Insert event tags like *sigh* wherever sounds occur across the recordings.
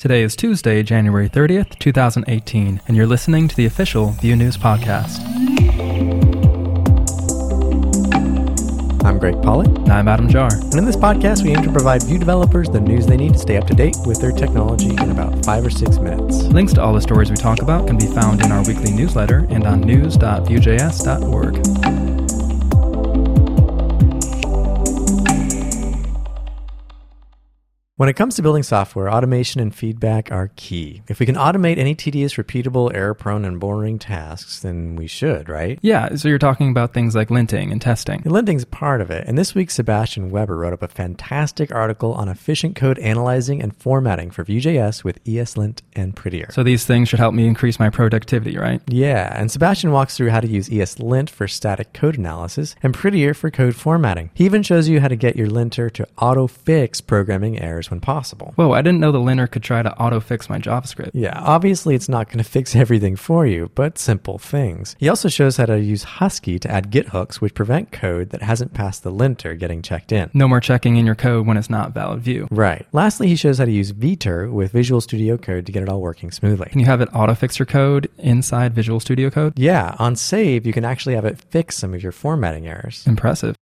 Today is Tuesday, January 30th, 2018, and you're listening to the official Vue News Podcast. I'm Greg Pollock. And I'm Adam Jahr. And in this podcast, we aim to provide Vue developers the news they need to stay up to date with their technology in about five or six minutes. Links to all the stories we talk about can be found in our weekly newsletter and on news.vuejs.org. When it comes to building software, automation and feedback are key. If we can automate any tedious, repeatable, error prone, and boring tasks, then we should, right? Yeah, so you're talking about things like linting and testing. And linting's part of it, and this week Sebastian Weber wrote up a fantastic article on efficient code analyzing and formatting for Vue.js with ESLint and Prettier. So these things should help me increase my productivity, right? Yeah, and Sebastian walks through how to use ESLint for static code analysis and Prettier for code formatting. He even shows you how to get your linter to auto fix programming errors when possible. Whoa, I didn't know the linter could try to auto fix my JavaScript. Yeah, obviously it's not going *laughs* to fix everything for you, but simple things. He also shows how to use Husky to add git hooks which prevent code that hasn't passed the linter getting checked in. No more checking in your code when it's not valid Vue. Right. Lastly, he shows how to use Vetur with Visual Studio Code to get it all working smoothly. Can you have it auto fix your code inside Visual Studio Code? Yeah, on save, you can actually have it fix some of your formatting errors. Impressive.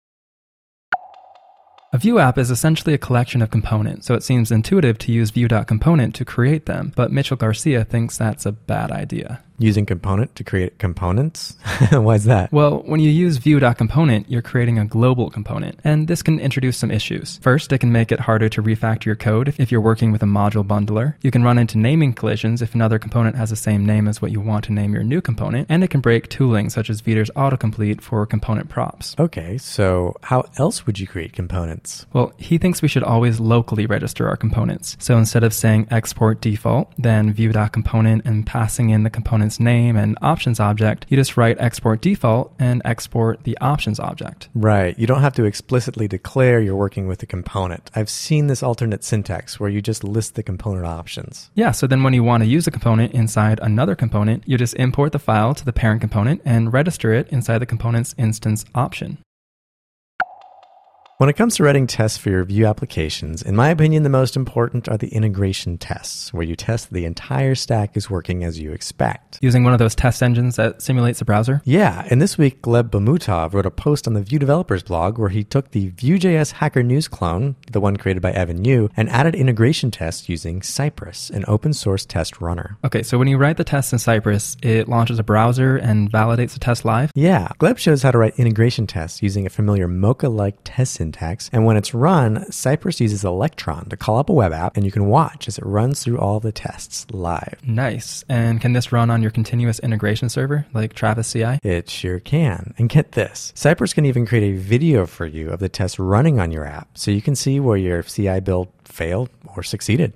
A Vue app is essentially a collection of components, so it seems intuitive to use Vue.component to create them, but Mitchell Garcia thinks that's a bad idea using component to create components? *laughs* Why is that? Well, when you use Vue.component, you're creating a global component, and this can introduce some issues. First, it can make it harder to refactor your code if you're working with a module bundler. You can run into naming collisions if another component has the same name as what you want to name your new component, and it can break tooling such as Vetur's autocomplete for component props. Okay, so how else would you create components? Well, he thinks we should always locally register our components. So instead of saying export default, then Vue.component and passing in the component component's name and options object, you just write export default and export the options object. Right. You don't have to explicitly declare you're working with a component. I've seen this alternate syntax where you just list the component options. Yeah. So then when you want to use a component inside another component, you just import the file to the parent component and register it inside the component's instance option. When it comes to writing tests for your Vue applications, in my opinion, the most important are the integration tests, where you test that the entire stack is working as you expect. Using one of those test engines that simulates a browser? Yeah, and this week, Gleb Bahmutov wrote a post on the Vue developers blog where he took the Vue.js Hacker News clone, the one created by Evan You, and added integration tests using Cypress, an open source test runner. Okay, so when you write the test in Cypress, it launches a browser and validates the test live? Yeah, Gleb shows how to write integration tests using a familiar Mocha like test syntax. And when it's run, Cypress uses Electron to call up a web app, and you can watch as it runs through all the tests live. Nice. And can this run on your continuous integration server like Travis CI? It sure can. And get this Cypress can even create a video for you of the tests running on your app so you can see where your CI build failed or succeeded.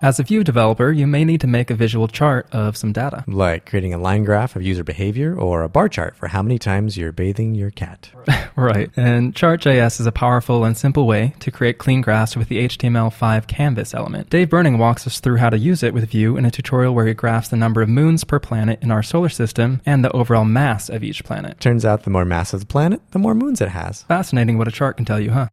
As a Vue developer, you may need to make a visual chart of some data. Like creating a line graph of user behavior or a bar chart for how many times you're bathing your cat. *laughs* right. And Chart.js is a powerful and simple way to create clean graphs with the HTML5 canvas element. Dave Berning walks us through how to use it with Vue in a tutorial where he graphs the number of moons per planet in our solar system and the overall mass of each planet. Turns out the more mass of the planet, the more moons it has. Fascinating what a chart can tell you, huh?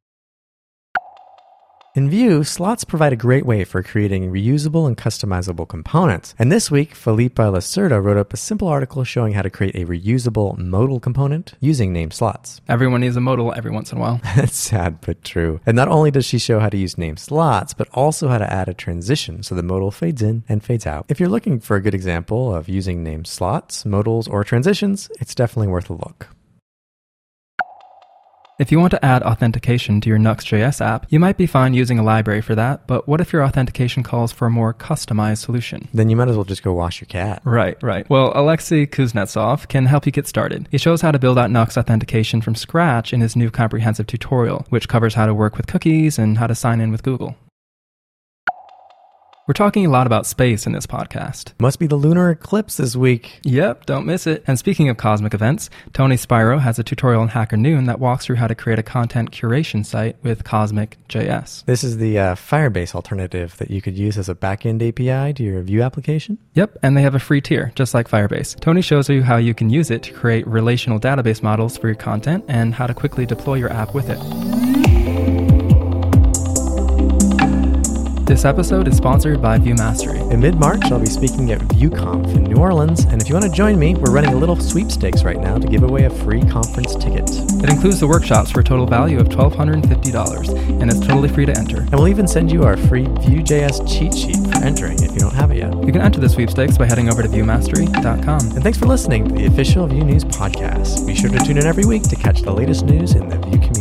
In Vue, slots provide a great way for creating reusable and customizable components. And this week, Filipa Lacerda wrote up a simple article showing how to create a reusable modal component using name slots. Everyone needs a modal every once in a while. *laughs* That's sad but true. And not only does she show how to use name slots, but also how to add a transition so the modal fades in and fades out. If you're looking for a good example of using name slots, modals, or transitions, it's definitely worth a look. If you want to add authentication to your Nuxt.js app, you might be fine using a library for that, but what if your authentication calls for a more customized solution? Then you might as well just go wash your cat. Right, right. Well, Alexei Kuznetsov can help you get started. He shows how to build out Nuxt authentication from scratch in his new comprehensive tutorial, which covers how to work with cookies and how to sign in with Google. We're talking a lot about space in this podcast. Must be the lunar eclipse this week. Yep, don't miss it. And speaking of cosmic events, Tony Spiro has a tutorial in Hacker Noon that walks through how to create a content curation site with Cosmic.js. This is the uh, Firebase alternative that you could use as a backend API to your Vue application. Yep, and they have a free tier, just like Firebase. Tony shows you how you can use it to create relational database models for your content and how to quickly deploy your app with it. This episode is sponsored by Vue Mastery. In mid March, I'll be speaking at VueConf in New Orleans, and if you want to join me, we're running a little sweepstakes right now to give away a free conference ticket. It includes the workshops for a total value of $1,250, and it's totally free to enter. And we'll even send you our free Vue.js cheat sheet for entering if you don't have it yet. You can enter the sweepstakes by heading over to vuemastery.com. And thanks for listening to the official Vue News podcast. Be sure to tune in every week to catch the latest news in the Vue community.